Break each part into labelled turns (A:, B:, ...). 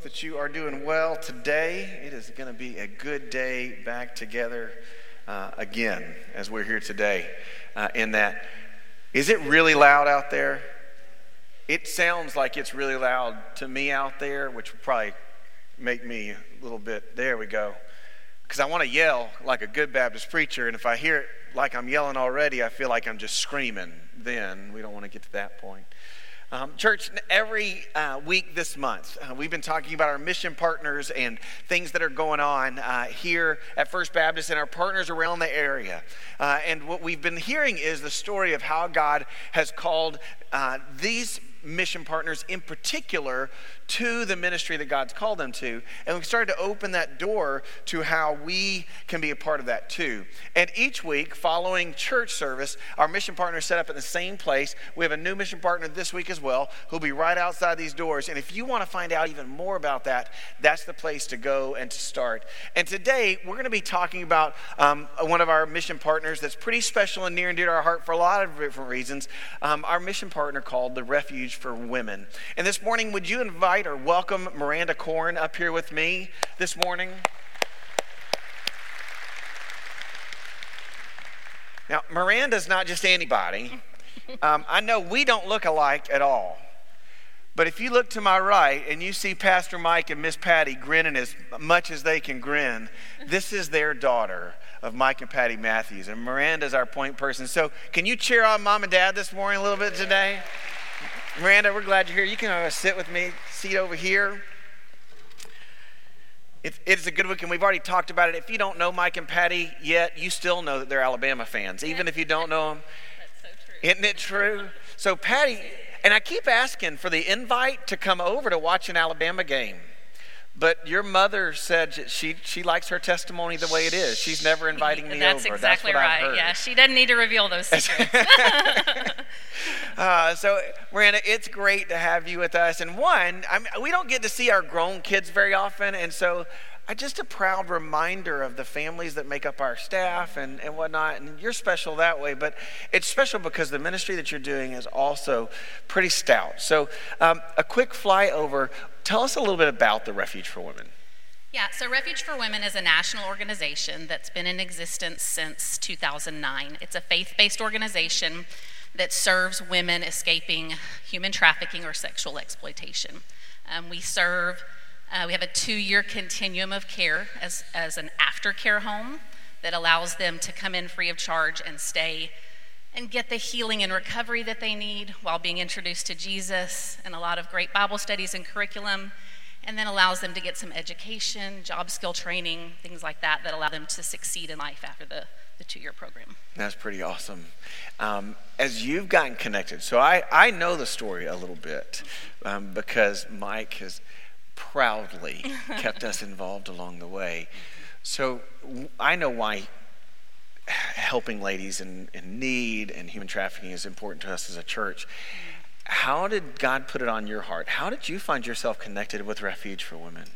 A: Hope that you are doing well today. It is going to be a good day back together uh, again as we're here today. Uh, in that, is it really loud out there? It sounds like it's really loud to me out there, which would probably make me a little bit. There we go. Because I want to yell like a good Baptist preacher, and if I hear it like I'm yelling already, I feel like I'm just screaming. Then we don't want to get to that point. Um, church, every uh, week this month, uh, we've been talking about our mission partners and things that are going on uh, here at First Baptist and our partners around the area. Uh, and what we've been hearing is the story of how God has called uh, these mission partners in particular to the ministry that God's called them to. And we started to open that door to how we can be a part of that too. And each week, following church service, our mission partners set up in the same place. We have a new mission partner this week as well who'll be right outside these doors. And if you want to find out even more about that, that's the place to go and to start. And today, we're going to be talking about um, one of our mission partners that's pretty special and near and dear to our heart for a lot of different reasons. Um, our mission partner called the Refuge for Women. And this morning, would you invite invite or welcome Miranda Korn up here with me this morning. Now, Miranda's not just anybody. Um, I know we don't look alike at all. But if you look to my right and you see Pastor Mike and Miss Patty grinning as much as they can grin, this is their daughter of Mike and Patty Matthews. And Miranda's our point person. So, can you cheer on mom and dad this morning a little bit today? Miranda, we're glad you're here. You can uh, sit with me, seat over here. It, it's a good week, and we've already talked about it. If you don't know Mike and Patty yet, you still know that they're Alabama fans, even if you don't know them.
B: That's so true.
A: Isn't it true? So, Patty, and I keep asking for the invite to come over to watch an Alabama game. But your mother said she, she likes her testimony the way it is. She's never inviting me
B: That's
A: over.
B: Exactly
A: That's exactly
B: right. Yeah, she doesn't need to reveal those secrets.
A: uh, so, Miranda, it's great to have you with us. And one, I mean, we don't get to see our grown kids very often, and so I just a proud reminder of the families that make up our staff and, and whatnot. And you're special that way, but it's special because the ministry that you're doing is also pretty stout. So, um, a quick flyover Tell us a little bit about the Refuge for Women.
B: Yeah, so Refuge for Women is a national organization that's been in existence since 2009. It's a faith based organization that serves women escaping human trafficking or sexual exploitation. Um, we serve, uh, we have a two year continuum of care as, as an aftercare home that allows them to come in free of charge and stay and get the healing and recovery that they need while being introduced to Jesus and a lot of great Bible studies and curriculum, and then allows them to get some education, job skill training, things like that, that allow them to succeed in life after the, the two year program.
A: That's pretty awesome. Um, as you've gotten connected, so I, I know the story a little bit um, because Mike has proudly kept us involved along the way. So I know why helping ladies in, in need and human trafficking is important to us as a church. How did God put it on your heart? How did you find yourself connected with Refuge for Women?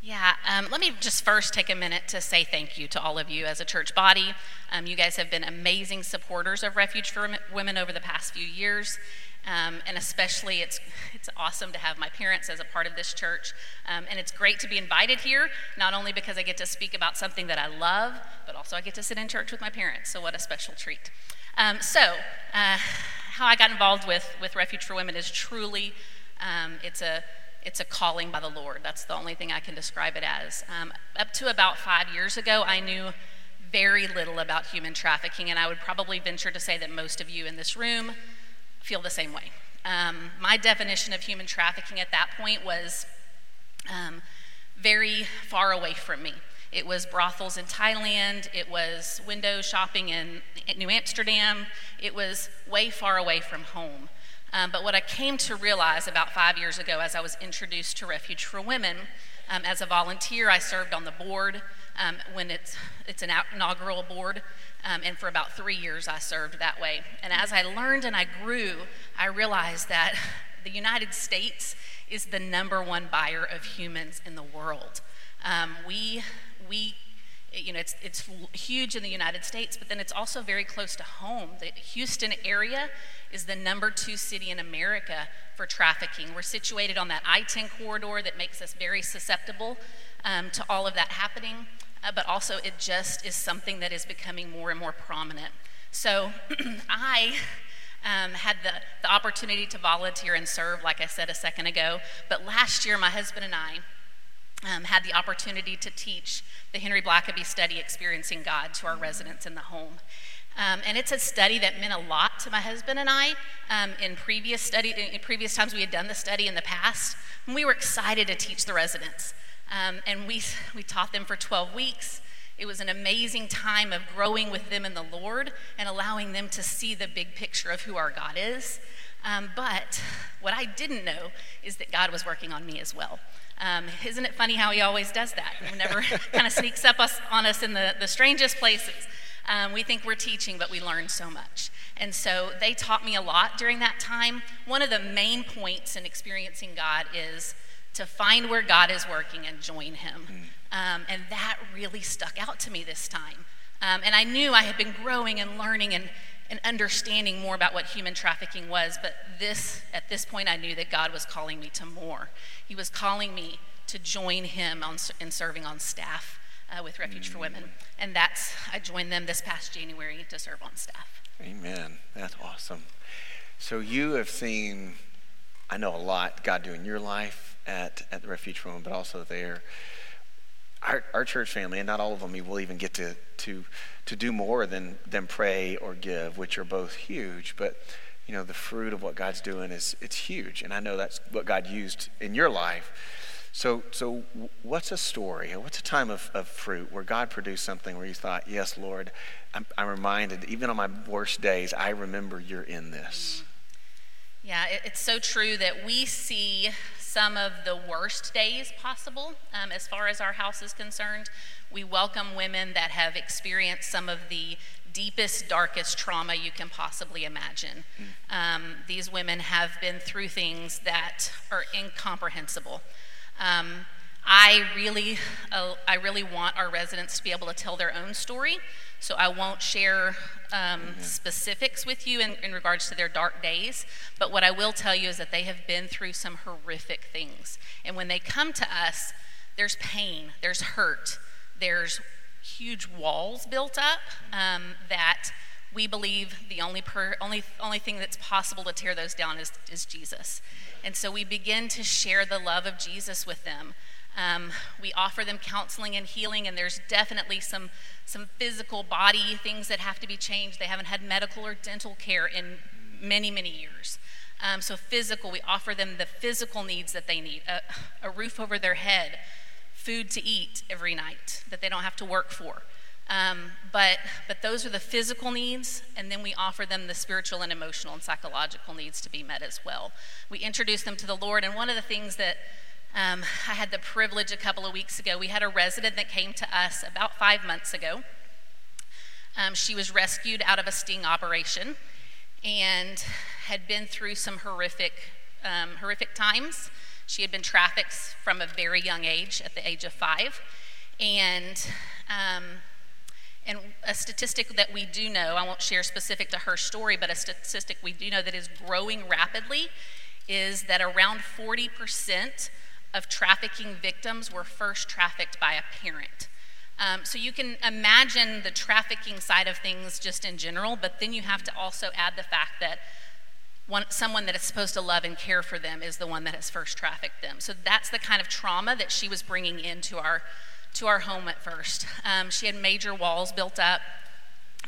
B: Yeah, um, let me just first take a minute to say thank you to all of you as a church body. Um, you guys have been amazing supporters of Refuge for Women over the past few years. Um, and especially, it's, it's awesome to have my parents as a part of this church. Um, and it's great to be invited here, not only because I get to speak about something that I love, but also I get to sit in church with my parents. So, what a special treat. Um, so, uh, how I got involved with, with Refuge for Women is truly, um, it's a it's a calling by the Lord. That's the only thing I can describe it as. Um, up to about five years ago, I knew very little about human trafficking, and I would probably venture to say that most of you in this room feel the same way. Um, my definition of human trafficking at that point was um, very far away from me. It was brothels in Thailand, it was window shopping in New Amsterdam, it was way far away from home. Um, but what I came to realize about five years ago as I was introduced to Refuge for Women, um, as a volunteer, I served on the board um, when it's, it's an inaugural board. Um, and for about three years, I served that way. And as I learned and I grew, I realized that the United States is the number one buyer of humans in the world. Um, we, we you know, it's, it's huge in the United States, but then it's also very close to home. The Houston area is the number two city in America for trafficking. We're situated on that I 10 corridor that makes us very susceptible um, to all of that happening, uh, but also it just is something that is becoming more and more prominent. So I um, had the, the opportunity to volunteer and serve, like I said a second ago, but last year my husband and I um, had the opportunity to teach the Henry Blackaby study, Experiencing God, to our residents in the home. Um, and it's a study that meant a lot to my husband and I. Um, in previous study, in previous times we had done the study in the past, and we were excited to teach the residents. Um, and we we taught them for 12 weeks. It was an amazing time of growing with them in the Lord and allowing them to see the big picture of who our God is. Um, but what I didn't know is that God was working on me as well. Um, isn't it funny how he always does that? He never kind of sneaks up us, on us in the, the strangest places. Um, we think we're teaching, but we learn so much. And so they taught me a lot during that time. One of the main points in experiencing God is to find where God is working and join Him. Hmm. Um, and that really stuck out to me this time. Um, and I knew I had been growing and learning and, and understanding more about what human trafficking was, but this, at this point, I knew that God was calling me to more. He was calling me to join Him on, in serving on staff uh, with Refuge for Women. And that's, I joined them this past January to serve on staff.
A: Amen. That's awesome. So you have seen, I know a lot, God do in your life at, at the Refuge for Women, but also there. Our, our church family, and not all of them will even get to, to, to do more than, than pray or give, which are both huge. But you know, the fruit of what God's doing is it's huge. And I know that's what God used in your life. So, so what's a story? What's a time of, of fruit where God produced something where you thought, yes, Lord, I'm, I'm reminded, even on my worst days, I remember you're in this?
B: Yeah, it, it's so true that we see some of the worst days possible um, as far as our house is concerned. We welcome women that have experienced some of the deepest, darkest trauma you can possibly imagine. Mm. Um, these women have been through things that are incomprehensible. Um, I really, uh, I really want our residents to be able to tell their own story, so I won't share um, mm-hmm. specifics with you in, in, regards to their dark days. But what I will tell you is that they have been through some horrific things, and when they come to us, there's pain, there's hurt, there's huge walls built up um, that we believe the only, per, only, only thing that's possible to tear those down is, is Jesus. And so we begin to share the love of Jesus with them. Um, we offer them counseling and healing, and there's definitely some, some physical body things that have to be changed. They haven't had medical or dental care in many, many years. Um, so, physical, we offer them the physical needs that they need a, a roof over their head, food to eat every night that they don't have to work for. Um, but, but those are the physical needs, and then we offer them the spiritual and emotional and psychological needs to be met as well. We introduce them to the Lord, and one of the things that um, I had the privilege a couple of weeks ago, we had a resident that came to us about five months ago. Um, she was rescued out of a sting operation and had been through some horrific, um, horrific times. She had been trafficked from a very young age, at the age of five, and um, and a statistic that we do know, I won't share specific to her story, but a statistic we do know that is growing rapidly is that around 40% of trafficking victims were first trafficked by a parent. Um, so you can imagine the trafficking side of things just in general, but then you have to also add the fact that one, someone that is supposed to love and care for them is the one that has first trafficked them. So that's the kind of trauma that she was bringing into our to our home at first. Um, she had major walls built up,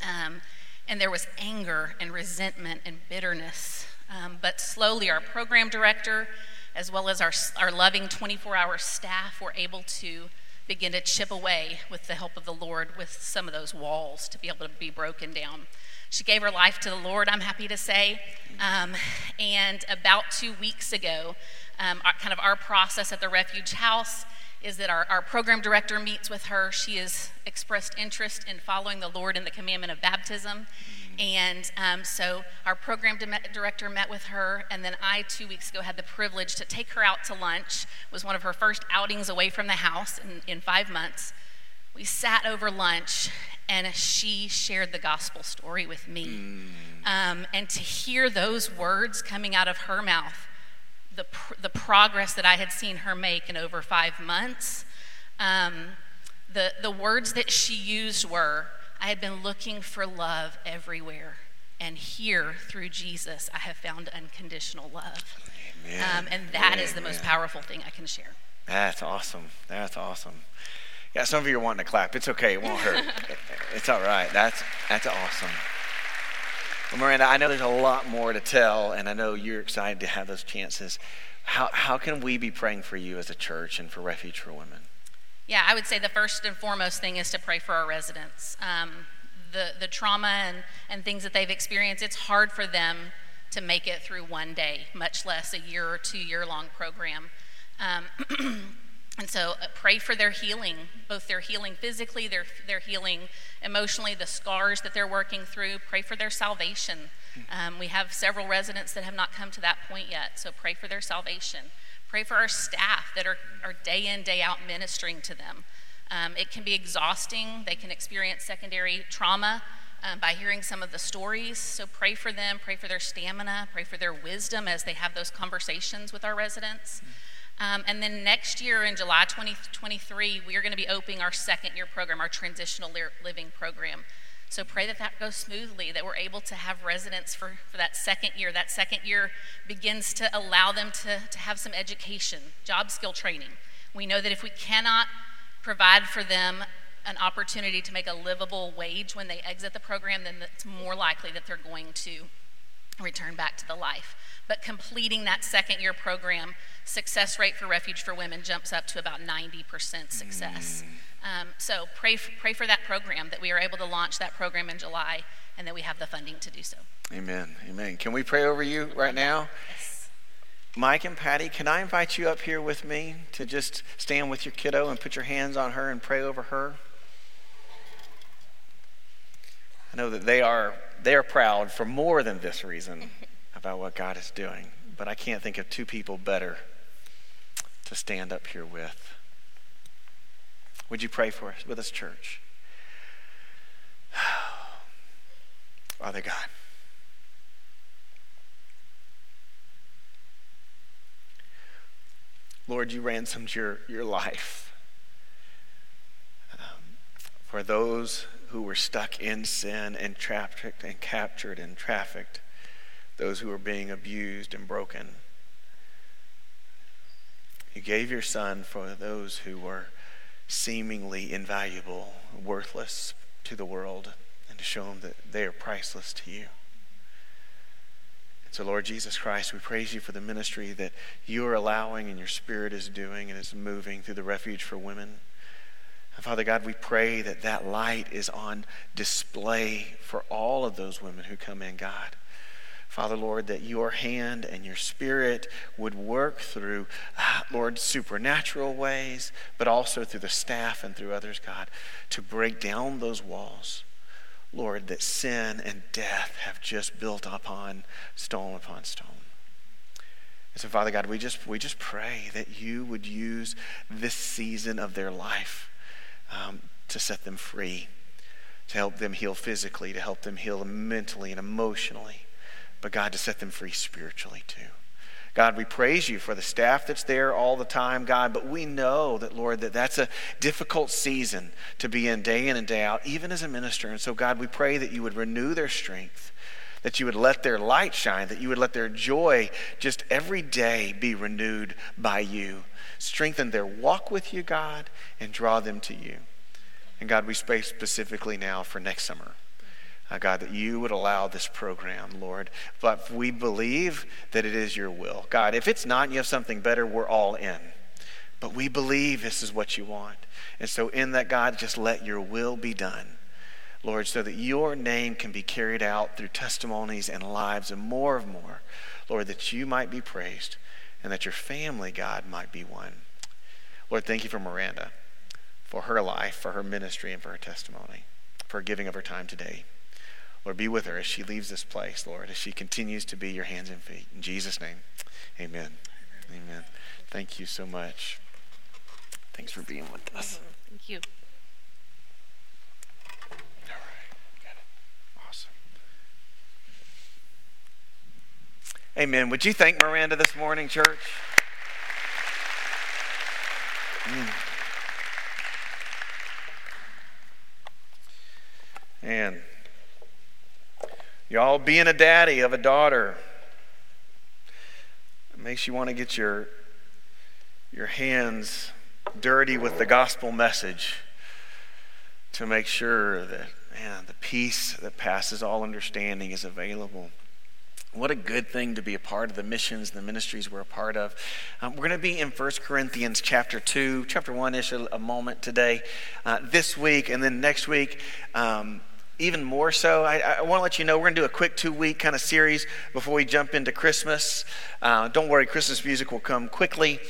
B: um, and there was anger and resentment and bitterness. Um, but slowly, our program director, as well as our, our loving 24 hour staff, were able to begin to chip away with the help of the Lord with some of those walls to be able to be broken down. She gave her life to the Lord, I'm happy to say. Um, and about two weeks ago, um, our, kind of our process at the refuge house is that our, our program director meets with her. She has expressed interest in following the Lord in the commandment of baptism. And um, so our program director met with her, and then I, two weeks ago, had the privilege to take her out to lunch. It was one of her first outings away from the house in, in five months. we sat over lunch and she shared the gospel story with me. Mm. Um, and to hear those words coming out of her mouth, the, pr- the progress that I had seen her make in over five months, um, the, the words that she used were I had been looking for love everywhere. And here, through Jesus, I have found unconditional love. Um, and that Amen. is the most powerful thing I can share.
A: That's awesome. That's awesome. Yeah, some of you are wanting to clap. It's okay. It won't hurt. it's all right. That's that's awesome. Well, Miranda, I know there's a lot more to tell, and I know you're excited to have those chances. How how can we be praying for you as a church and for Refuge for Women?
B: Yeah, I would say the first and foremost thing is to pray for our residents. Um, the the trauma and and things that they've experienced, it's hard for them to make it through one day, much less a year or two year long program. Um, and so uh, pray for their healing, both their healing physically, their, their healing emotionally, the scars that they're working through. Pray for their salvation. Um, we have several residents that have not come to that point yet, so pray for their salvation. Pray for our staff that are, are day in, day out ministering to them. Um, it can be exhausting. They can experience secondary trauma um, by hearing some of the stories. So pray for them, pray for their stamina, pray for their wisdom as they have those conversations with our residents. Um, and then next year in July 2023, we are going to be opening our second year program, our transitional living program. So pray that that goes smoothly, that we're able to have residents for, for that second year. That second year begins to allow them to, to have some education, job skill training. We know that if we cannot provide for them an opportunity to make a livable wage when they exit the program, then it's more likely that they're going to return back to the life. But completing that second year program, success rate for Refuge for Women jumps up to about 90% success. Mm. Um, so pray, pray for that program, that we are able to launch that program in July and that we have the funding to do so.
A: Amen. Amen. Can we pray over you right now? Yes. Mike and Patty, can I invite you up here with me to just stand with your kiddo and put your hands on her and pray over her? I know that they are they are proud for more than this reason about what God is doing, but I can't think of two people better to stand up here with. Would you pray for us with us, church? Father God. Lord, you ransomed your, your life um, for those who were stuck in sin and trafficked and captured and trafficked, those who were being abused and broken. You gave your son for those who were seemingly invaluable, worthless to the world, and to show them that they are priceless to you. So, Lord Jesus Christ, we praise you for the ministry that you are allowing and your spirit is doing and is moving through the refuge for women. And Father God, we pray that that light is on display for all of those women who come in, God. Father, Lord, that your hand and your spirit would work through, uh, Lord, supernatural ways, but also through the staff and through others, God, to break down those walls, Lord, that sin and death have just built upon stone upon stone. And so, Father God, we just, we just pray that you would use this season of their life um, to set them free, to help them heal physically, to help them heal mentally and emotionally, but God, to set them free spiritually too. God, we praise you for the staff that's there all the time, God, but we know that, Lord, that that's a difficult season to be in day in and day out, even as a minister. And so, God, we pray that you would renew their strength, that you would let their light shine, that you would let their joy just every day be renewed by you. Strengthen their walk with you, God, and draw them to you. And God, we pray specifically now for next summer. Uh, God, that you would allow this program, Lord. But we believe that it is your will. God, if it's not and you have something better, we're all in. But we believe this is what you want. And so, in that, God, just let your will be done. Lord, so that your name can be carried out through testimonies and lives and more and more. Lord, that you might be praised and that your family, God, might be one. Lord, thank you for Miranda, for her life, for her ministry, and for her testimony, for giving of her time today. Lord, be with her as she leaves this place, Lord, as she continues to be your hands and feet. In Jesus' name, amen. Amen. amen. Thank you so much. Thanks for being with us.
B: Thank you.
A: Amen. Would you thank Miranda this morning, church? Mm. And y'all being a daddy of a daughter makes you want to get your your hands dirty with the gospel message to make sure that man the peace that passes all understanding is available what a good thing to be a part of the missions, the ministries we're a part of. Um, we're going to be in 1 Corinthians chapter 2, chapter 1 ish, a, a moment today, uh, this week, and then next week. Um, even more so, I, I want to let you know we're going to do a quick two week kind of series before we jump into Christmas. Uh, don't worry, Christmas music will come quickly.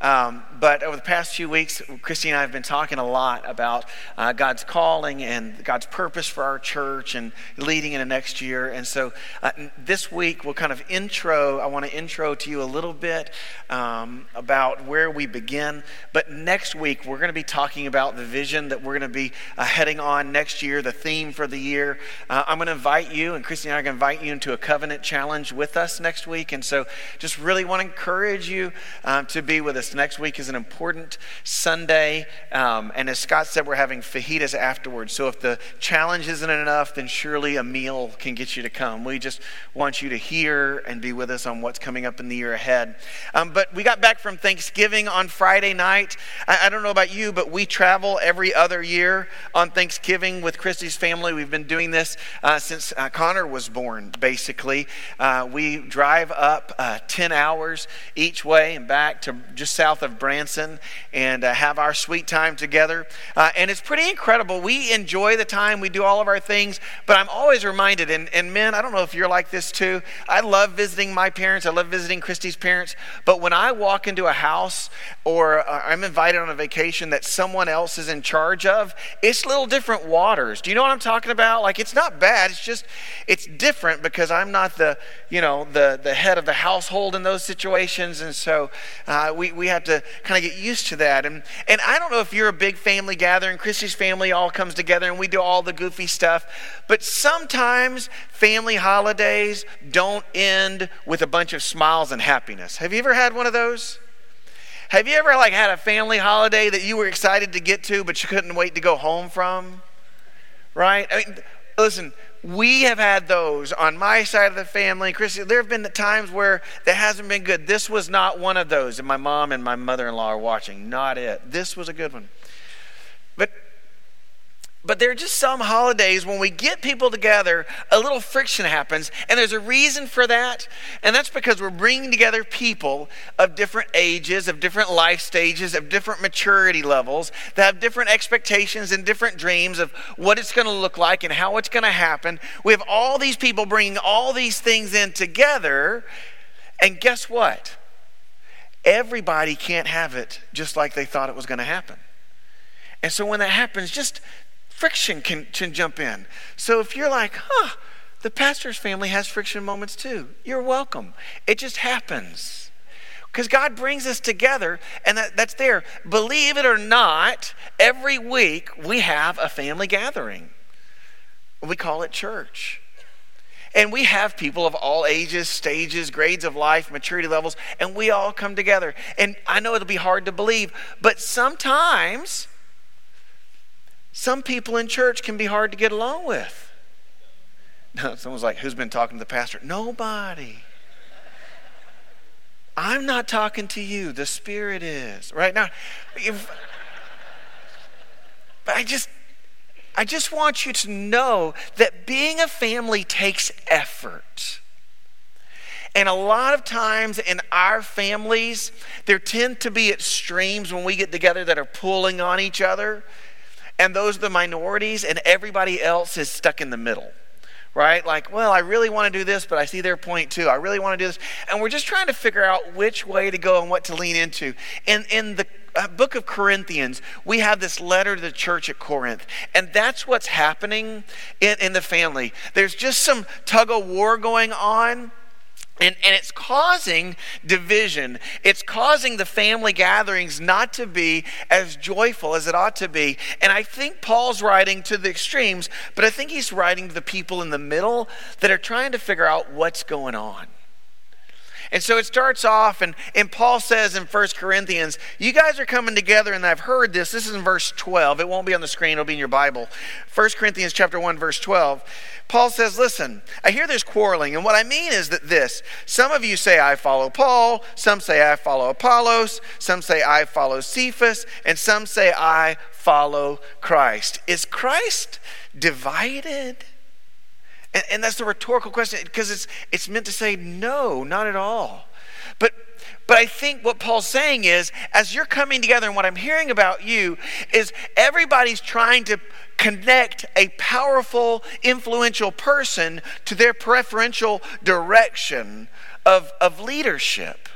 A: Um, but over the past few weeks, Christy and I have been talking a lot about uh, God's calling and God's purpose for our church and leading into next year. And so uh, this week, we'll kind of intro, I want to intro to you a little bit um, about where we begin. But next week, we're going to be talking about the vision that we're going to be uh, heading on next year, the theme for the year. Uh, I'm going to invite you, and Christy and I are going to invite you into a covenant challenge with us next week. And so just really want to encourage you um, to be with us Next week is an important Sunday. Um, and as Scott said, we're having fajitas afterwards. So if the challenge isn't enough, then surely a meal can get you to come. We just want you to hear and be with us on what's coming up in the year ahead. Um, but we got back from Thanksgiving on Friday night. I, I, don't know about you, but we travel every other year on Thanksgiving with Christy's family. We've been doing this uh, since uh, Connor was born, basically. Uh, we drive up uh, 10 hours each way and back to just south of Branson and uh, have our sweet time together. Uh, and it's pretty incredible. We enjoy the time, we do all of our things, but I'm always reminded, and, and men, I don't know if you're like this too. I love visiting my parents, I love visiting Christy's parents, but when I walk into a house or uh, I'm invited on a vacation that someone else is in charge of, it's little different waters. Do you know what I'm talking about? Like, it's not bad, it's just, it's different because I'm not the, you know, the, the head of the household in those situations. And so uh, we, we have to kind of get used to that. And, and I don't know if you're a big family gathering, Christy's family all comes together and we do all the goofy stuff, but sometimes family holidays don't end with a bunch of smiles and happiness. Have you ever had one of those? Have you ever like had a family holiday that you were excited to get to but you couldn't wait to go home from? Right? I mean, listen, we have had those on my side of the family. Christy, there have been times where that hasn't been good. This was not one of those. And my mom and my mother in law are watching. Not it. This was a good one. But but there are just some holidays when we get people together, a little friction happens, and there's a reason for that. And that's because we're bringing together people of different ages, of different life stages, of different maturity levels, that have different expectations and different dreams of what it's going to look like and how it's going to happen. We have all these people bringing all these things in together, and guess what? Everybody can't have it just like they thought it was going to happen. And so when that happens, just friction can, can jump in. So if you're like, huh, the pastor's family has friction moments too, you're welcome. It just happens. Because God brings us together, and that, that's there. Believe it or not, every week we have a family gathering. We call it church. And we have people of all ages, stages, grades of life, maturity levels, and we all come together. And I know it'll be hard to believe, but sometimes some people in church can be hard to get along with. Someone's like, Who's been talking to the pastor? Nobody. I'm not talking to you. The Spirit is. Right now, if, but I just, I just want you to know that being a family takes effort. And a lot of times in our families, there tend to be extremes when we get together that are pulling on each other and those are the minorities, and everybody else is stuck in the middle. Right? Like, well, I really want to do this, but I see their point too. I really want to do this. And we're just trying to figure out which way to go and what to lean into. In, in the uh, book of Corinthians, we have this letter to the church at Corinth. And that's what's happening in, in the family. There's just some tug of war going on and, and it's causing division. It's causing the family gatherings not to be as joyful as it ought to be. And I think Paul's writing to the extremes, but I think he's writing to the people in the middle that are trying to figure out what's going on. And so it starts off, and, and Paul says in 1 Corinthians, You guys are coming together, and I've heard this. This is in verse 12. It won't be on the screen, it'll be in your Bible. 1 Corinthians chapter 1, verse 12. Paul says, Listen, I hear there's quarreling, and what I mean is that this some of you say, I follow Paul, some say, I follow Apollos, some say, I follow Cephas, and some say, I follow Christ. Is Christ divided? And, and that's the rhetorical question because it's, it's meant to say no, not at all. But but I think what Paul's saying is, as you're coming together, and what I'm hearing about you is everybody's trying to connect a powerful, influential person to their preferential direction of, of leadership.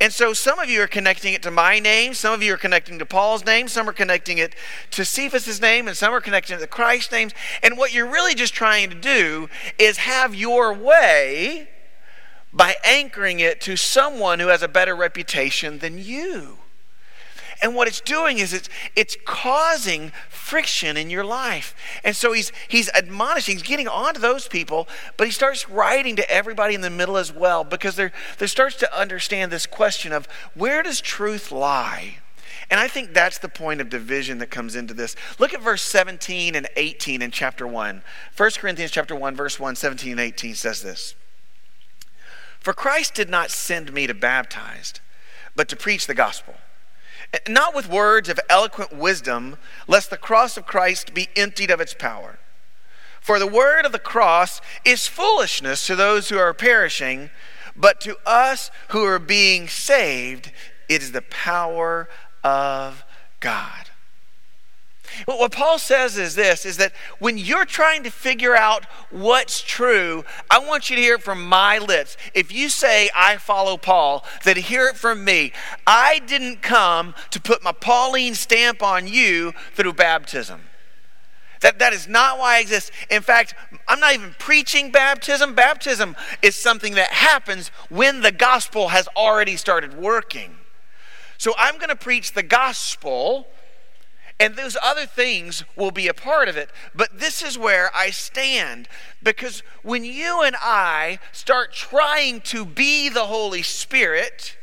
A: And so some of you are connecting it to my name, some of you are connecting to Paul's name, some are connecting it to Cephas's name, and some are connecting it to Christ's names. And what you're really just trying to do is have your way by anchoring it to someone who has a better reputation than you. And what it's doing is it's, it's causing friction in your life. And so he's, he's admonishing, he's getting on to those people, but he starts writing to everybody in the middle as well because there, there starts to understand this question of where does truth lie? And I think that's the point of division that comes into this. Look at verse 17 and 18 in chapter 1. 1 Corinthians chapter 1, verse 1, 17 and 18 says this. For Christ did not send me to baptize, but to preach the gospel not with words of eloquent wisdom, lest the cross of Christ be emptied of its power. For the word of the cross is foolishness to those who are perishing, but to us who are being saved, it is the power of God. What Paul says is this is that when you're trying to figure out what's true, I want you to hear it from my lips. If you say, I follow Paul, then hear it from me. I didn't come to put my Pauline stamp on you through baptism. That, that is not why I exist. In fact, I'm not even preaching baptism. Baptism is something that happens when the gospel has already started working. So I'm going to preach the gospel and those other things will be a part of it. But this is where I stand. Because when you and I start trying to be the Holy Spirit,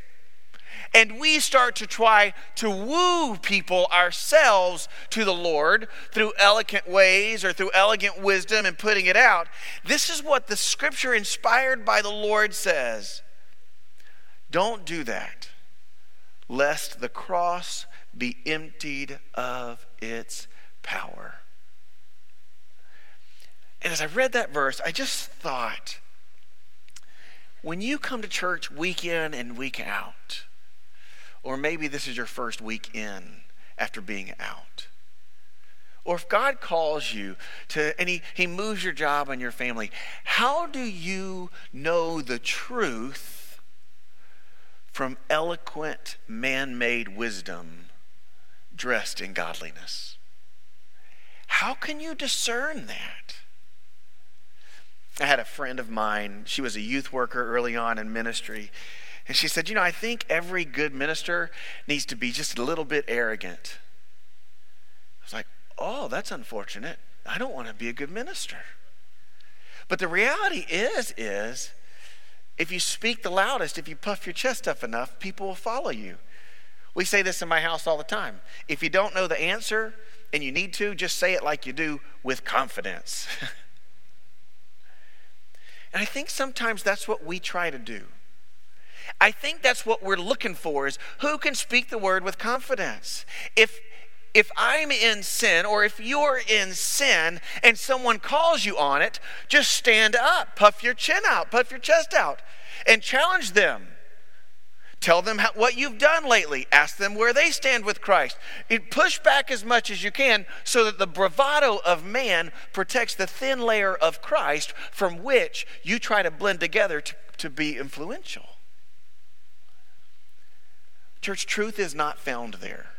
A: and we start to try to woo people ourselves to the Lord through eloquent ways or through elegant wisdom and putting it out, this is what the scripture inspired by the Lord says. Don't do that, lest the cross be emptied of its power. And as I read that verse, I just thought when you come to church week in and week out, or maybe this is your first week in after being out, or if God calls you to, and he, he moves your job and your family, how do you know the truth from eloquent man made wisdom dressed in godliness. How can you discern that? I had a friend of mine, she was a youth worker early on in ministry, and she said, You know, I think every good minister needs to be just a little bit arrogant. I was like, Oh, that's unfortunate. I don't want to be a good minister. But the reality is, is if you speak the loudest, if you puff your chest up enough, people will follow you. We say this in my house all the time. If you don't know the answer and you need to, just say it like you do with confidence. and I think sometimes that's what we try to do. I think that's what we're looking for is who can speak the word with confidence. If if I'm in sin or if you're in sin and someone calls you on it, just stand up, puff your chin out, puff your chest out, and challenge them. Tell them how, what you've done lately. Ask them where they stand with Christ. It, push back as much as you can so that the bravado of man protects the thin layer of Christ from which you try to blend together to, to be influential. Church, truth is not found there.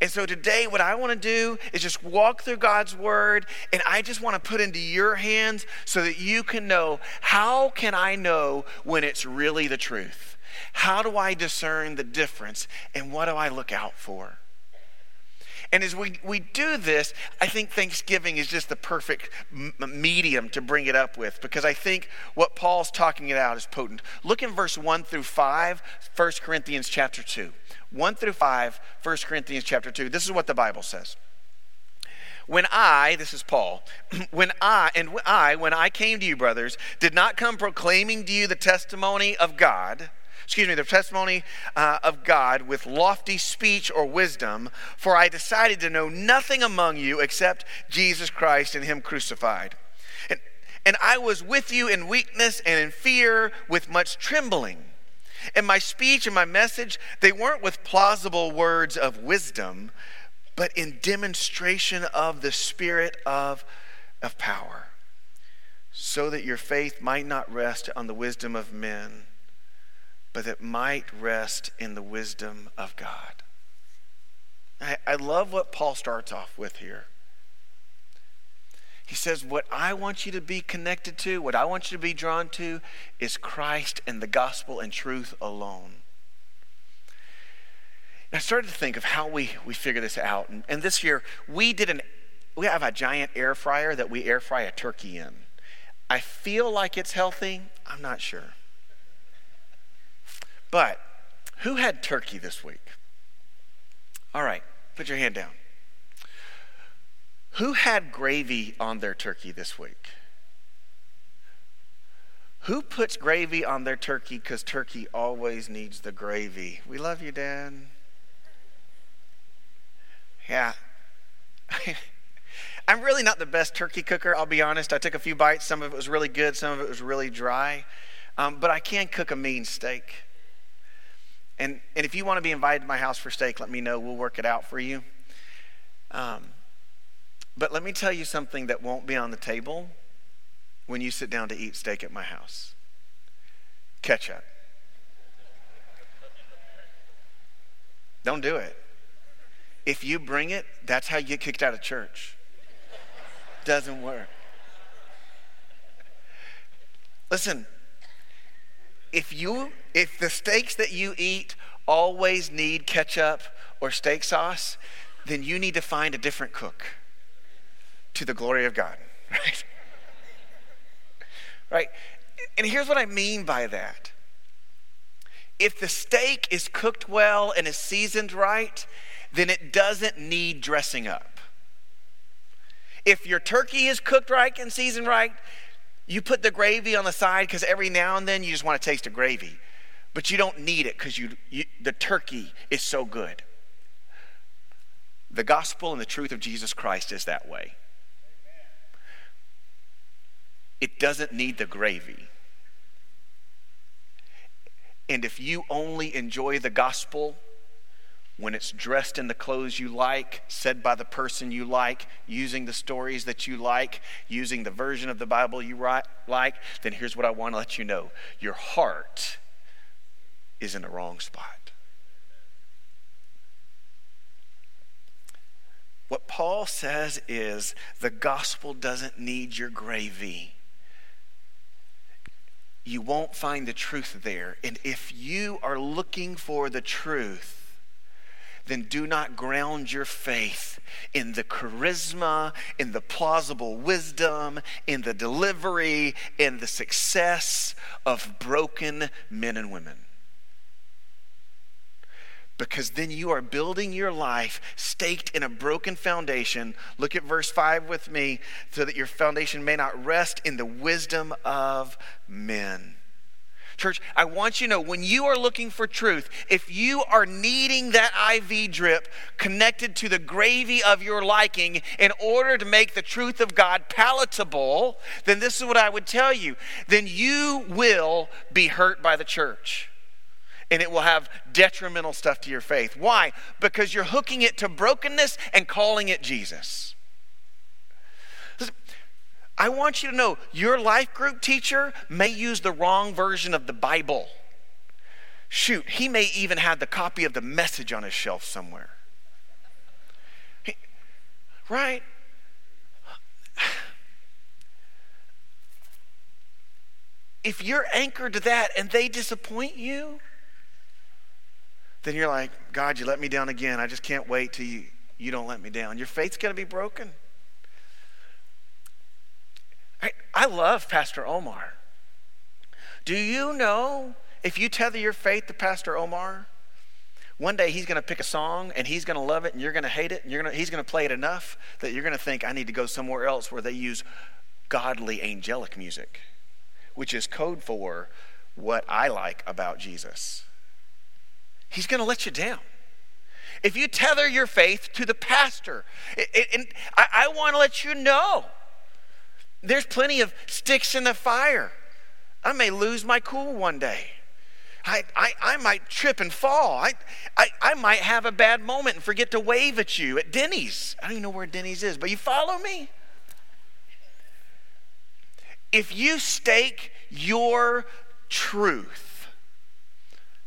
A: And so today, what I want to do is just walk through God's word, and I just want to put into your hands so that you can know how can I know when it's really the truth? How do I discern the difference and what do I look out for? And as we, we do this, I think Thanksgiving is just the perfect m- medium to bring it up with because I think what Paul's talking about is potent. Look in verse 1 through 5, 1 Corinthians chapter 2. 1 through 5, 1 Corinthians chapter 2. This is what the Bible says. When I, this is Paul, when I, and I, when I came to you, brothers, did not come proclaiming to you the testimony of God, excuse me, the testimony uh, of God with lofty speech or wisdom, for I decided to know nothing among you except Jesus Christ and Him crucified. And, and I was with you in weakness and in fear with much trembling. And my speech and my message, they weren't with plausible words of wisdom but in demonstration of the Spirit of, of power, so that your faith might not rest on the wisdom of men, but it might rest in the wisdom of God. I, I love what Paul starts off with here. He says, What I want you to be connected to, what I want you to be drawn to, is Christ and the gospel and truth alone. And I started to think of how we, we figure this out. And, and this year, we did an, we have a giant air fryer that we air fry a turkey in. I feel like it's healthy. I'm not sure. But who had turkey this week? All right, put your hand down. Who had gravy on their turkey this week? Who puts gravy on their turkey because turkey always needs the gravy? We love you, Dad. Yeah. I'm really not the best turkey cooker, I'll be honest. I took a few bites. Some of it was really good, some of it was really dry. Um, but I can cook a mean steak. And, and if you want to be invited to my house for steak, let me know. We'll work it out for you. Um, but let me tell you something that won't be on the table when you sit down to eat steak at my house ketchup. Don't do it. If you bring it, that's how you get kicked out of church. Doesn't work. Listen, if you if the steaks that you eat always need ketchup or steak sauce, then you need to find a different cook to the glory of God, right? right? And here's what I mean by that. If the steak is cooked well and is seasoned right, then it doesn't need dressing up. If your turkey is cooked right and seasoned right, you put the gravy on the side because every now and then you just want to taste the gravy. But you don't need it because you, you, the turkey is so good. The gospel and the truth of Jesus Christ is that way. It doesn't need the gravy. And if you only enjoy the gospel when it's dressed in the clothes you like, said by the person you like, using the stories that you like, using the version of the Bible you like, then here's what I want to let you know your heart is in the wrong spot. What Paul says is the gospel doesn't need your gravy. You won't find the truth there. And if you are looking for the truth, then do not ground your faith in the charisma, in the plausible wisdom, in the delivery, in the success of broken men and women. Because then you are building your life staked in a broken foundation. Look at verse 5 with me, so that your foundation may not rest in the wisdom of men Church, I want you to know when you are looking for truth, if you are needing that IV drip connected to the gravy of your liking in order to make the truth of God palatable, then this is what I would tell you. Then you will be hurt by the church and it will have detrimental stuff to your faith. Why? Because you're hooking it to brokenness and calling it Jesus. I want you to know your life group teacher may use the wrong version of the Bible. Shoot, he may even have the copy of the message on his shelf somewhere. He, right? If you're anchored to that and they disappoint you, then you're like, God, you let me down again. I just can't wait till you, you don't let me down. Your faith's going to be broken. I, love Pastor Omar. Do you know if you tether your faith to Pastor Omar, one day he's going to pick a song and he's going to love it and you're going to hate it and you're to, he's going to play it enough that you're going to think, I need to go somewhere else where they use godly angelic music, which is code for what I like about Jesus. He's going to let you down. If you tether your faith to the pastor, and I want to let you know there's plenty of sticks in the fire. I may lose my cool one day. I, I, I might trip and fall. I, I, I might have a bad moment and forget to wave at you at Denny's. I don't even know where Denny's is, but you follow me? If you stake your truth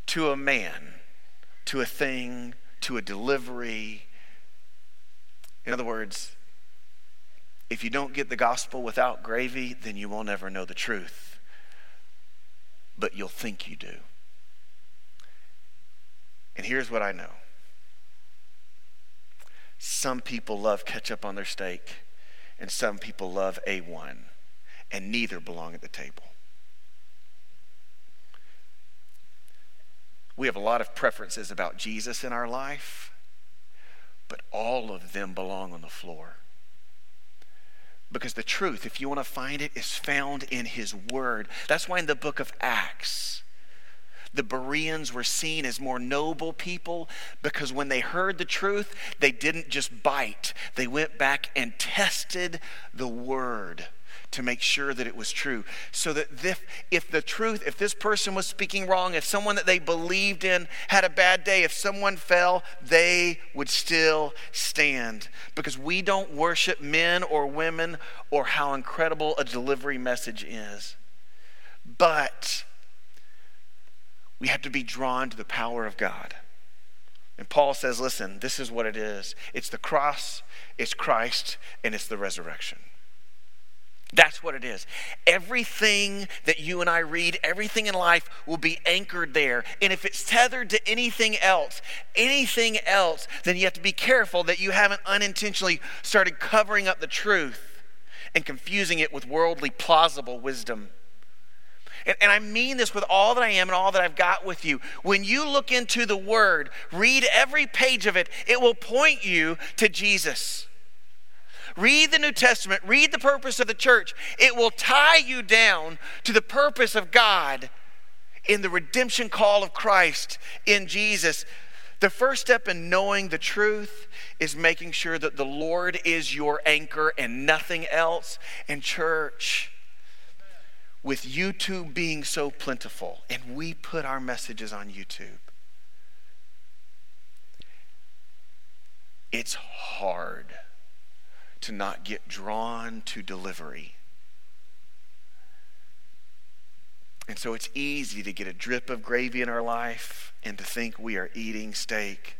A: to a man, to a thing, to a delivery, in other words, if you don't get the gospel without gravy, then you will never know the truth. But you'll think you do. And here's what I know some people love ketchup on their steak, and some people love A1, and neither belong at the table. We have a lot of preferences about Jesus in our life, but all of them belong on the floor. Because the truth, if you want to find it, is found in His Word. That's why in the book of Acts, the Bereans were seen as more noble people because when they heard the truth, they didn't just bite, they went back and tested the Word to make sure that it was true. So that if, if the truth, if this person was speaking wrong, if someone that they believed in had a bad day, if someone fell, they would still stand. Because we don't worship men or women or how incredible a delivery message is. But we have to be drawn to the power of God. And Paul says, listen, this is what it is it's the cross, it's Christ, and it's the resurrection. That's what it is. Everything that you and I read, everything in life will be anchored there. And if it's tethered to anything else, anything else, then you have to be careful that you haven't unintentionally started covering up the truth and confusing it with worldly, plausible wisdom. And, and, I mean this with all that I am and all that I've got with you. When you look into the Word, read every page of it, it will point you to Jesus. Read the New Testament, read the purpose of the church. It will tie you down to the purpose of God in the redemption call of Christ in Jesus. The first step in knowing the truth is making sure that the Lord is your anchor and nothing else. And, church, with YouTube being so plentiful, and we put our messages on YouTube, it's hard to not get drawn to delivery. And so it's easy to get a drip of gravy in our life and to think we are eating steak.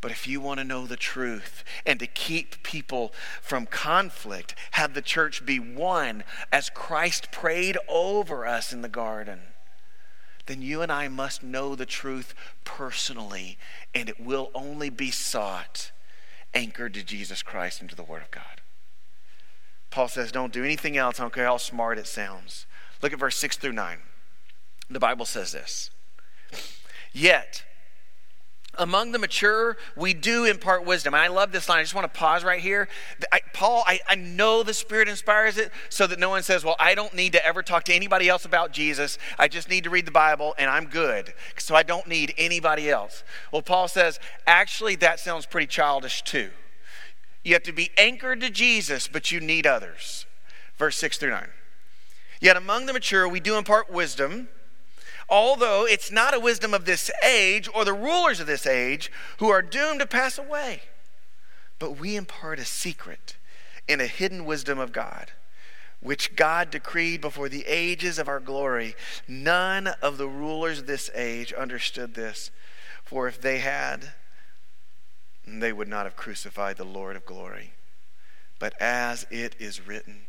A: But if you want to know the truth and to keep people from conflict, have the church be one as Christ prayed over us in the garden, then you and I must know the truth personally, and it will only be sought anchored to Jesus Christ and to the Word of God. Paul says, Don't do anything else. I don't care how smart it sounds. Look at verse 6 through 9. The Bible says this Yet, among the mature, we do impart wisdom. And I love this line. I just want to pause right here. I, Paul, I, I know the Spirit inspires it so that no one says, Well, I don't need to ever talk to anybody else about Jesus. I just need to read the Bible and I'm good. So I don't need anybody else. Well, Paul says, Actually, that sounds pretty childish too. You have to be anchored to Jesus, but you need others. Verse 6 through 9. Yet among the mature, we do impart wisdom although it's not a wisdom of this age or the rulers of this age who are doomed to pass away. But we impart a secret in a hidden wisdom of God, which God decreed before the ages of our glory. None of the rulers of this age understood this, for if they had, they would not have crucified the Lord of glory. But as it is written,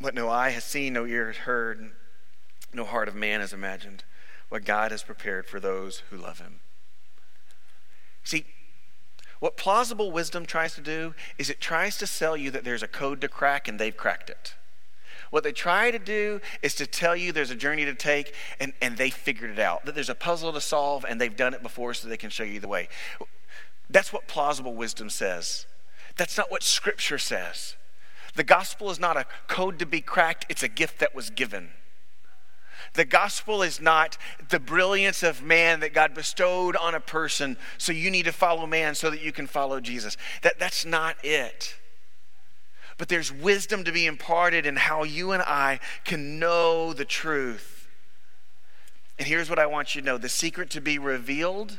A: what no eye has seen, no ear has heard, no heart of man has imagined what God has prepared for those who love him. See, What plausible wisdom tries to do is it tries to sell you that there's a code to crack and they've cracked it. What they try to do is to tell you there's a journey to take and, and they figured it out, that there's a puzzle to solve and they've done it before so they can show you the way. That's what plausible wisdom says. That's not what Scripture says. The gospel is not a code to be cracked, it's a gift that was given. The gospel is not the brilliance of man that God bestowed on a person, so you need to follow man so that you can follow Jesus. That, that's not it. But there's wisdom to be imparted in how you and I can know the truth. And here's what I want you to know the secret to be revealed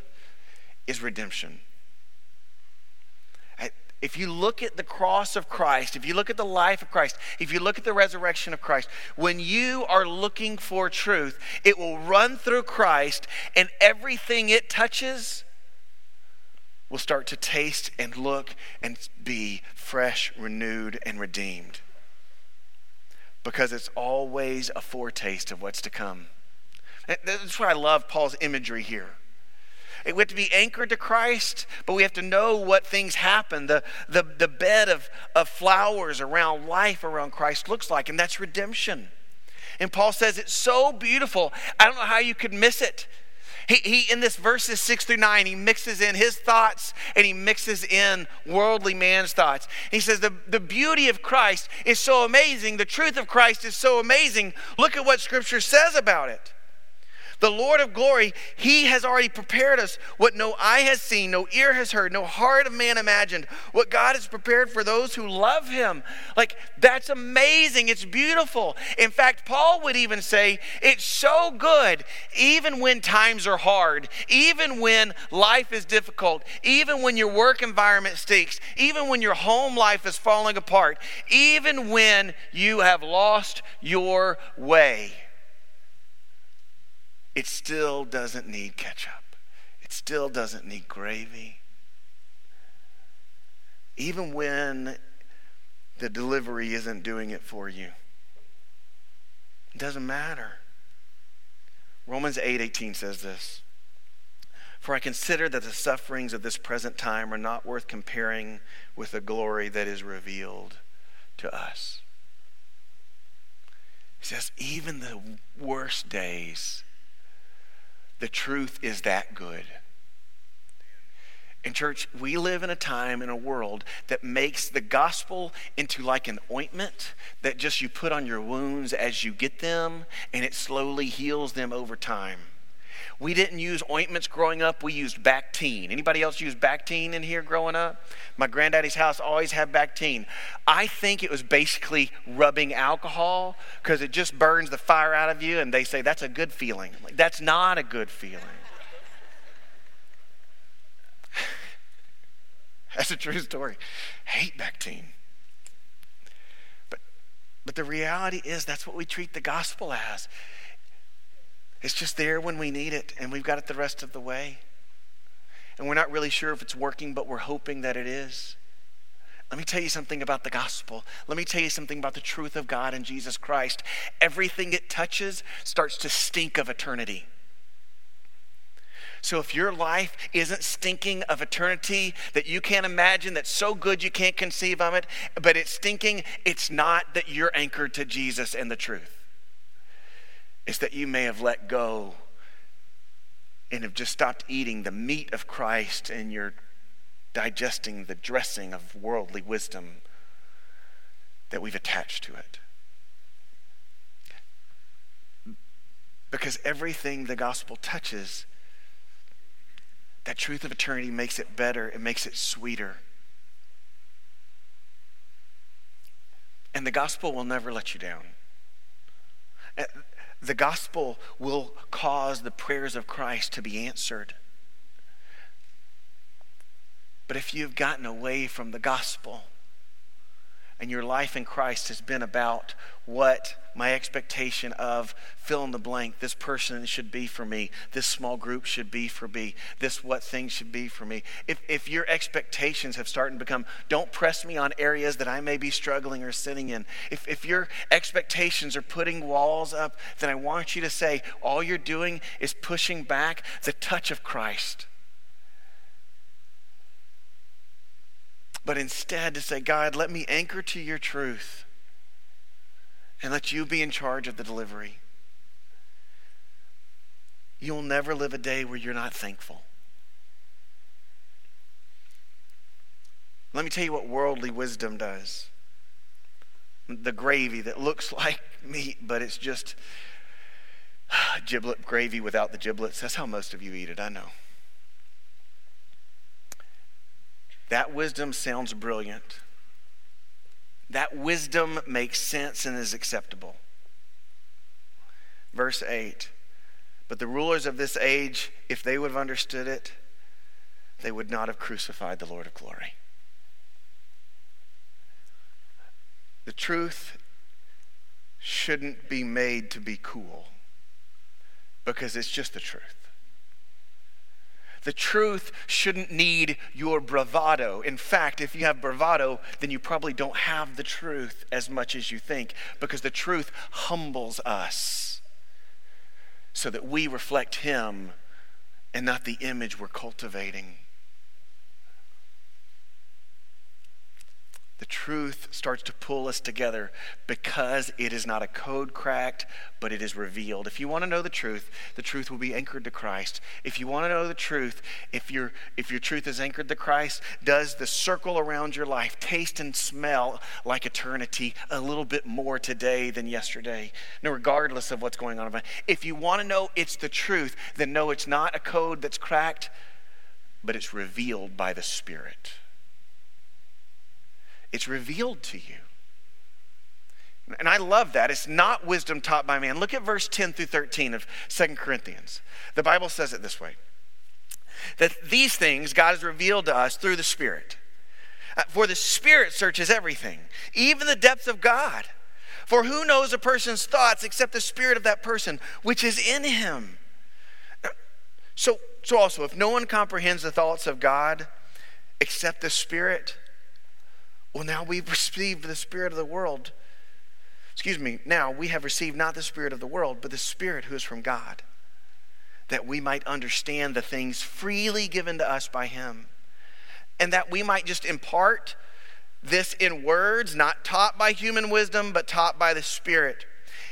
A: is redemption if you look at the cross of Christ, if you look at the life of Christ, if you look at the resurrection of Christ, when you are looking for truth, it will run through Christ and everything it touches will start to taste and look and be fresh, renewed, and redeemed. Because it's always a foretaste of what's to come. That's why I love Paul's imagery here. We have to be anchored to Christ, but we have to know what things happen. The, the, the bed of, of flowers around life around Christ looks like, and that's redemption. And Paul says it's so beautiful. I don't know how you could miss it. He, he, in this verses six through nine, he mixes in his thoughts and he mixes in worldly man's thoughts. He says the, the beauty of Christ is so amazing. The truth of Christ is so amazing. Look at what scripture says about it. The Lord of glory, He has already prepared us what no eye has seen, no ear has heard, no heart of man imagined, what God has prepared for those who love Him. Like, that's amazing. It's beautiful. In fact, Paul would even say, it's so good, even when times are hard, even when life is difficult, even when your work environment stinks, even when your home life is falling apart, even when you have lost your way it still doesn't need ketchup. It still doesn't need gravy. Even when the delivery isn't doing it for you. It doesn't matter. Romans 8:18 8, says this. For I consider that the sufferings of this present time are not worth comparing with the glory that is revealed to us. He says, even the worst days the truth is that good. In church, we live in a time in a world that makes the gospel into like an ointment that just you put on your wounds as you get them and it slowly heals them over time. We didn't use ointments growing up. We used Bactine. Anybody else use Bactine in here growing up? My granddaddy's house always had Bactine. I think it was basically rubbing alcohol because it just burns the fire out of you, and they say that's a good feeling. Like, that's not a good feeling. that's a true story. Hate Bactine. But, but the reality is that's what we treat the gospel as. It's just there when we need it, and we've got it the rest of the way. And we're not really sure if it's working, but we're hoping that it is. Let me tell you something about the gospel. Let me tell you something about the truth of God and Jesus Christ. Everything it touches starts to stink of eternity. So if your life isn't stinking of eternity that you can't imagine, that's so good you can't conceive of it, but it's stinking, it's not that you're anchored to Jesus and the truth is that you may have let go and have just stopped eating the meat of Christ and you're digesting the dressing of worldly wisdom that we've attached to it. Because everything the gospel touches, that truth of eternity makes it better, it makes it sweeter. And the gospel will never let you down the gospel will cause the prayers of Christ to be answered. But if you've gotten away from the gospel, and your life in Christ has been about what my expectation of fill in the blank, this person should be for me, this small group should be for me, this what thing should be for me. If, if your expectations have started to become, don't press me on areas that I may be struggling or sitting in, if, if your expectations are putting walls up, then I want you to say, all you're doing is pushing back the touch of Christ. But instead to say, God, let me anchor to your truth and let you be in charge of the delivery. You'll never live a day where you're not thankful. Let me tell you what worldly wisdom does. The gravy that looks like meat, but it's just giblet gravy without the giblets. That's how most of you eat it, I know. That wisdom sounds brilliant. That wisdom makes sense and is acceptable. Verse 8 But the rulers of this age, if they would have understood it, they would not have crucified the Lord of glory. The truth shouldn't be made to be cool because it's just the truth. The truth shouldn't need your bravado. In fact, if you have bravado, then you probably don't have the truth as much as you think because the truth humbles us so that we reflect Him and not the image we're cultivating. The truth starts to pull us together because it is not a code cracked, but it is revealed. If you want to know the truth, the truth will be anchored to Christ. If you want to know the truth, if your if your truth is anchored to Christ, does the circle around your life taste and smell like eternity a little bit more today than yesterday? No, regardless of what's going on. If you want to know it's the truth, then know it's not a code that's cracked, but it's revealed by the Spirit. It's revealed to you. And I love that. It's not wisdom taught by man. Look at verse 10 through 13 of Second Corinthians. The Bible says it this way that these things God has revealed to us through the Spirit. Uh, for the Spirit searches everything, even the depths of God. For who knows a person's thoughts except the Spirit of that person, which is in him? So, so also, if no one comprehends the thoughts of God except the Spirit, well, now we've received the Spirit of the world. Excuse me, now we have received not the Spirit of the world, but the Spirit who is from God, that we might understand the things freely given to us by Him, and that we might just impart this in words, not taught by human wisdom, but taught by the Spirit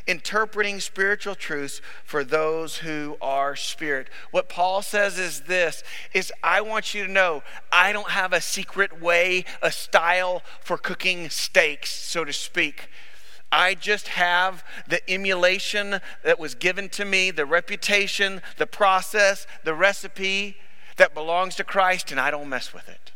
A: interpreting spiritual truths for those who are spirit. What Paul says is this is I want you to know I don't have a secret way, a style for cooking steaks, so to speak. I just have the emulation that was given to me, the reputation, the process, the recipe that belongs to Christ, and I don't mess with it.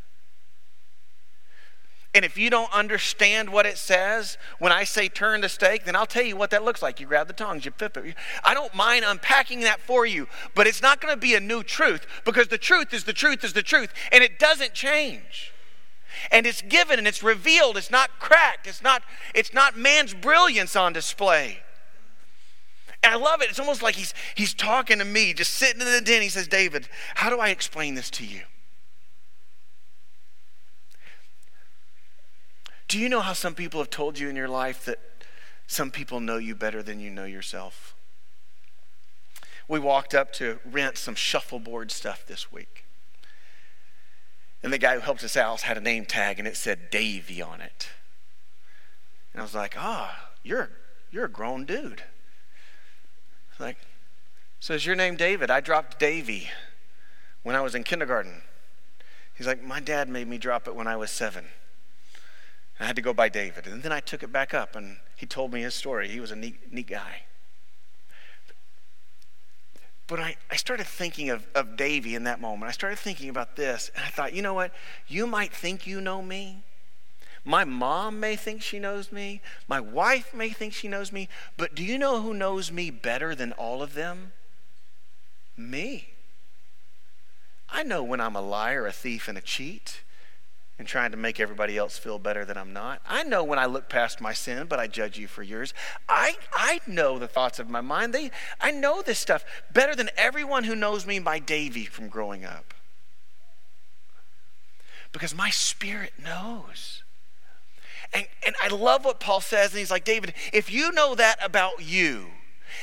A: And if you don't understand what it says, when I say turn the steak, then I'll tell you what that looks like. You grab the tongs, you flip it. I don't mind unpacking that for you, but it's not going to be a new truth because the truth is the truth is the truth, and it doesn't change. And it's given and it's revealed. It's not cracked. It's not, it's not man's brilliance on display. And I love it. It's almost like he's, he's talking to me, just sitting in the den. He says, David, how do I explain this to you? Do you know how some people have told you in your life that some people know you better than you know yourself? We walked up to rent some shuffleboard stuff this week. And the guy who helped us out had a name tag and it said Davy on it. And I was like, ah, oh, you're, you're a grown dude. Like, so is your name David? I dropped Davy when I was in kindergarten. He's like, my dad made me drop it when I was seven. I had to go by David. And then I took it back up and he told me his story. He was a neat, neat guy. But I, I started thinking of, of Davy in that moment. I started thinking about this, and I thought, you know what? You might think you know me. My mom may think she knows me. My wife may think she knows me. But do you know who knows me better than all of them? Me. I know when I'm a liar, a thief, and a cheat and trying to make everybody else feel better than I'm not. I know when I look past my sin, but I judge you for yours. I, I know the thoughts of my mind. They, I know this stuff better than everyone who knows me by Davy from growing up. Because my spirit knows. And, and I love what Paul says, and he's like, David, if you know that about you,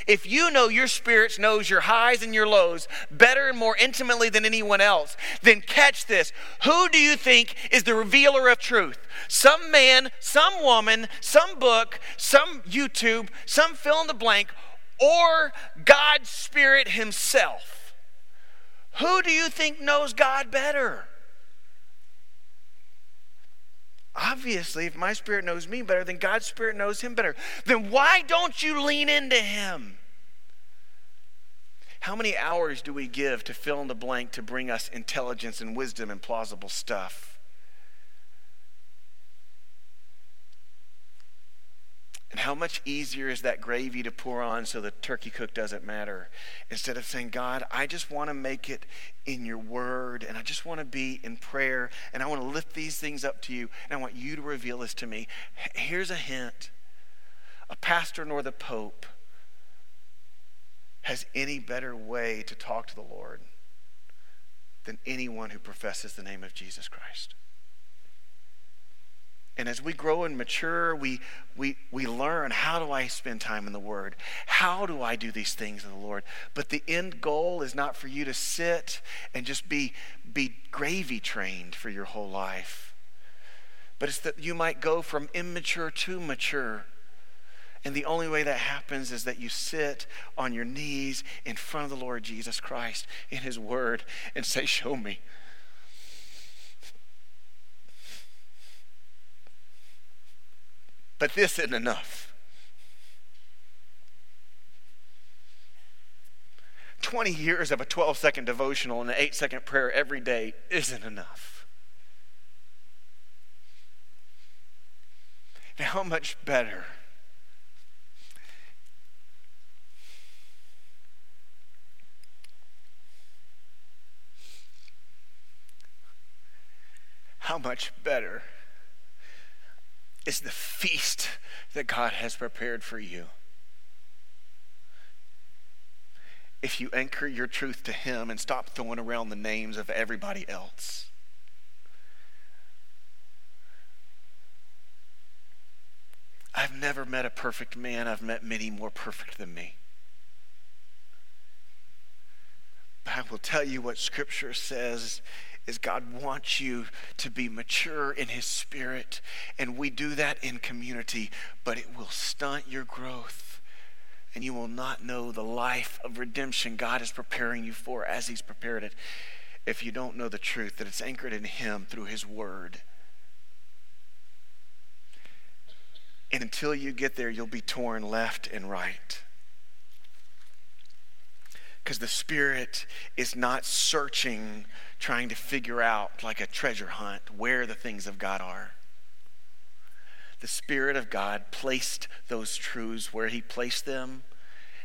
A: if you know your spirit knows your highs and your lows better and more intimately than anyone else, then catch this. Who do you think is the revealer of truth? Some man, some woman, some book, some YouTube, some fill in the blank, or God's Spirit Himself? Who do you think knows God better? Obviously, if my spirit knows me better, then God's spirit knows him better. Then why don't you lean into him? How many hours do we give to fill in the blank to bring us intelligence and wisdom and plausible stuff? How much easier is that gravy to pour on so the turkey cook doesn't matter? Instead of saying, God, I just want to make it in your word, and I just want to be in prayer, and I want to lift these things up to you, and I want you to reveal this to me. Here's a hint a pastor nor the Pope has any better way to talk to the Lord than anyone who professes the name of Jesus Christ. And as we grow and mature, we, we, we learn how do I spend time in the Word? How do I do these things in the Lord? But the end goal is not for you to sit and just be, be gravy trained for your whole life, but it's that you might go from immature to mature. And the only way that happens is that you sit on your knees in front of the Lord Jesus Christ in His Word and say, Show me. But this isn't enough. 20 years of a 12 second devotional and an 8 second prayer every day isn't enough. Now, how much better? How much better? Is the feast that God has prepared for you. If you anchor your truth to Him and stop throwing around the names of everybody else. I've never met a perfect man. I've met many more perfect than me. But I will tell you what Scripture says is God wants you to be mature in His Spirit. And we do that in community, but it will stunt your growth. And you will not know the life of redemption God is preparing you for as He's prepared it if you don't know the truth that it's anchored in Him through His Word. And until you get there, you'll be torn left and right. Because the Spirit is not searching trying to figure out, like a treasure hunt, where the things of God are. The Spirit of God placed those truths where He placed them,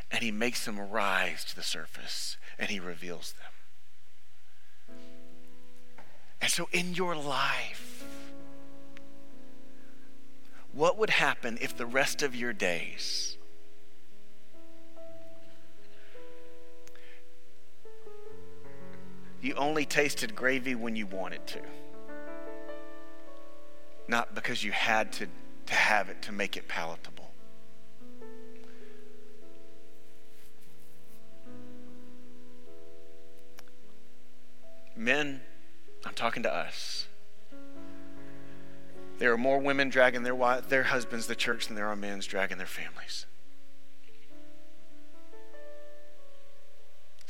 A: and He makes them rise to the surface, and He reveals them. And so, in your life, what would happen if the rest of your days you only tasted gravy when you wanted to. Not because you had to, to have it to make it palatable. Men, I'm talking to us. There are more women dragging their, their husbands to church than there are men dragging their families.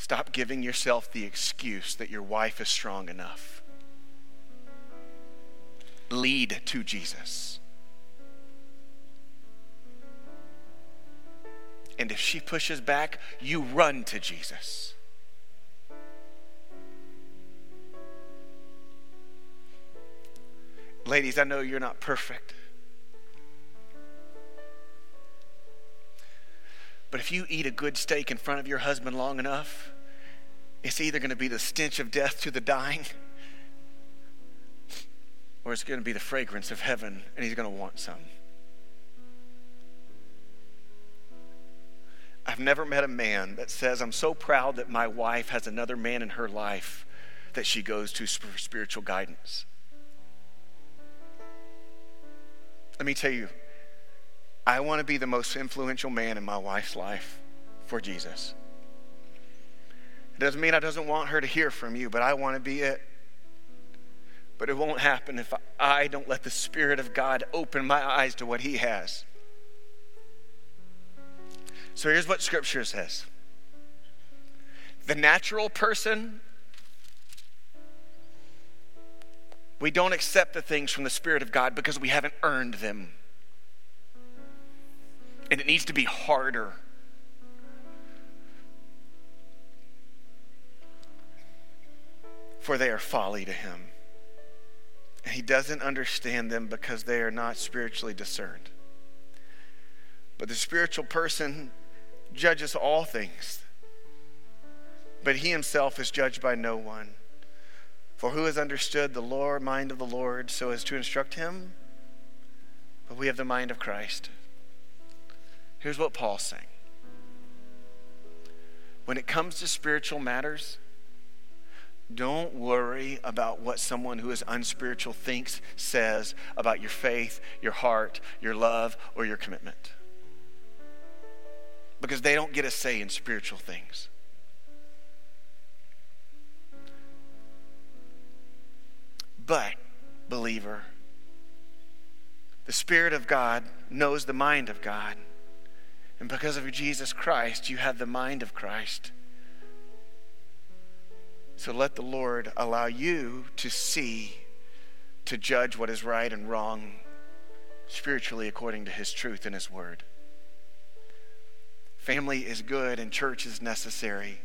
A: Stop giving yourself the excuse that your wife is strong enough. Lead to Jesus. And if she pushes back, you run to Jesus. Ladies, I know you're not perfect. But if you eat a good steak in front of your husband long enough, it's either going to be the stench of death to the dying or it's going to be the fragrance of heaven and he's going to want some. I've never met a man that says, I'm so proud that my wife has another man in her life that she goes to for spiritual guidance. Let me tell you, I want to be the most influential man in my wife's life. for Jesus. It doesn't mean I doesn't want her to hear from you, but I want to be it. But it won't happen if I don't let the Spirit of God open my eyes to what He has. So here's what Scripture says the natural person, we don't accept the things from the Spirit of God because we haven't earned them. And it needs to be harder. For they are folly to him. And he doesn't understand them because they are not spiritually discerned. But the spiritual person judges all things, but he himself is judged by no one. For who has understood the Lord, mind of the Lord so as to instruct him? But we have the mind of Christ. Here's what Paul's saying. When it comes to spiritual matters, don't worry about what someone who is unspiritual thinks, says about your faith, your heart, your love, or your commitment. Because they don't get a say in spiritual things. But, believer, the Spirit of God knows the mind of God. And because of Jesus Christ, you have the mind of Christ. So let the Lord allow you to see, to judge what is right and wrong spiritually according to His truth and His Word. Family is good and church is necessary,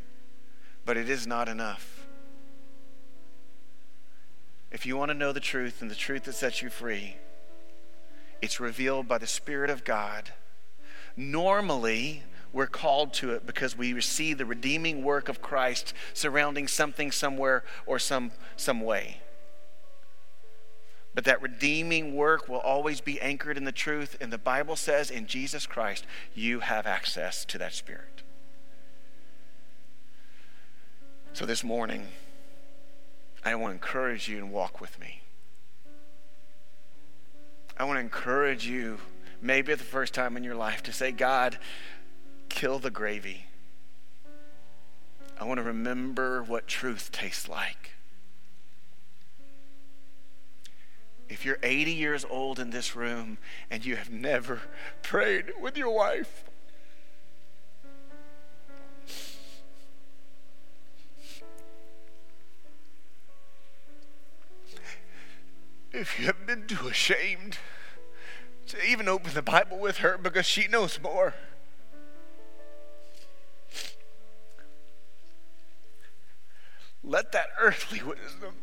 A: but it is not enough. If you want to know the truth and the truth that sets you free, it's revealed by the Spirit of God. Normally, we're called to it because we receive the redeeming work of Christ surrounding something, somewhere, or some, some way. But that redeeming work will always be anchored in the truth. And the Bible says in Jesus Christ, you have access to that Spirit. So this morning, I want to encourage you and walk with me. I want to encourage you, maybe for the first time in your life, to say, God, kill the gravy. I want to remember what truth tastes like. If you're 80 years old in this room and you have never prayed with your wife, if you have been too ashamed to even open the Bible with her because she knows more. Let that earthly wisdom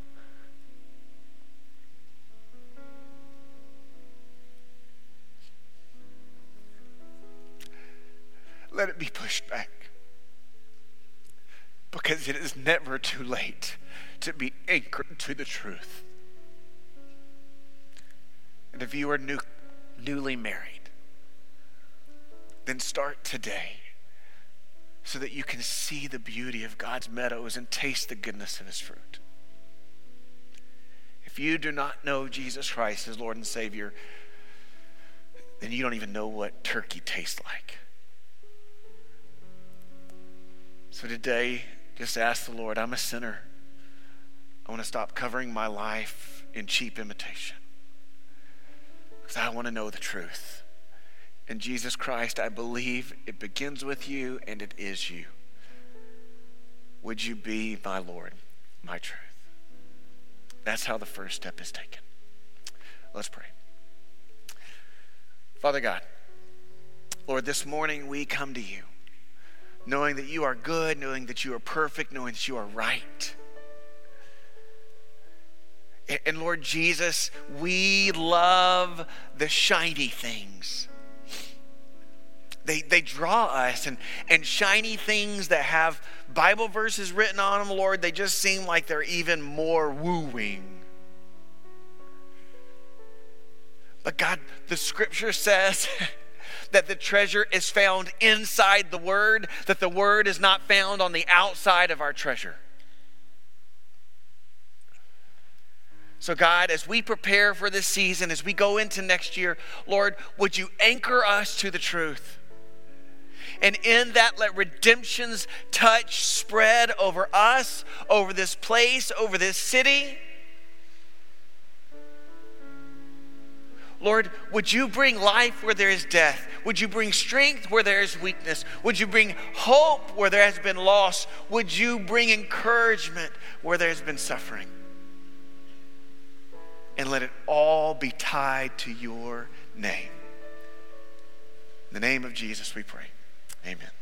A: let it be pushed back. Because it is never too late to be anchored to the truth. And if you are new, newly married, then start today so that you can see the beauty of God's meadows and taste the goodness of his fruit. If you do not know Jesus Christ as Lord and Savior, then you don't even know what turkey tastes like. So today, just ask the Lord, I'm a sinner. I want to stop covering my life in cheap imitation because I want to know the truth. In Jesus Christ, I believe it begins with you and it is you. Would you be my Lord, my truth? That's how the first step is taken. Let's pray. Father God, Lord, this morning we come to you knowing that you are good, knowing that you are perfect, knowing that you are right. And Lord Jesus, we love the shiny things they, they draw us and, and shiny things that have Bible verses written on them, Lord, they just seem like they're even more wooing. But God, the scripture says that the treasure is found inside the word, that the word is not found on the outside of our treasure. So, God, as we prepare for this season, as we go into next year, Lord, would you anchor us to the truth? And in that, let redemption's touch spread over us, over this place, over this city. Lord, would you bring life where there is death? Would you bring strength where there is weakness? Would you bring hope where there has been loss? Would you bring encouragement where there has been suffering? And let it all be tied to your name. In the name of Jesus, we pray. Amen.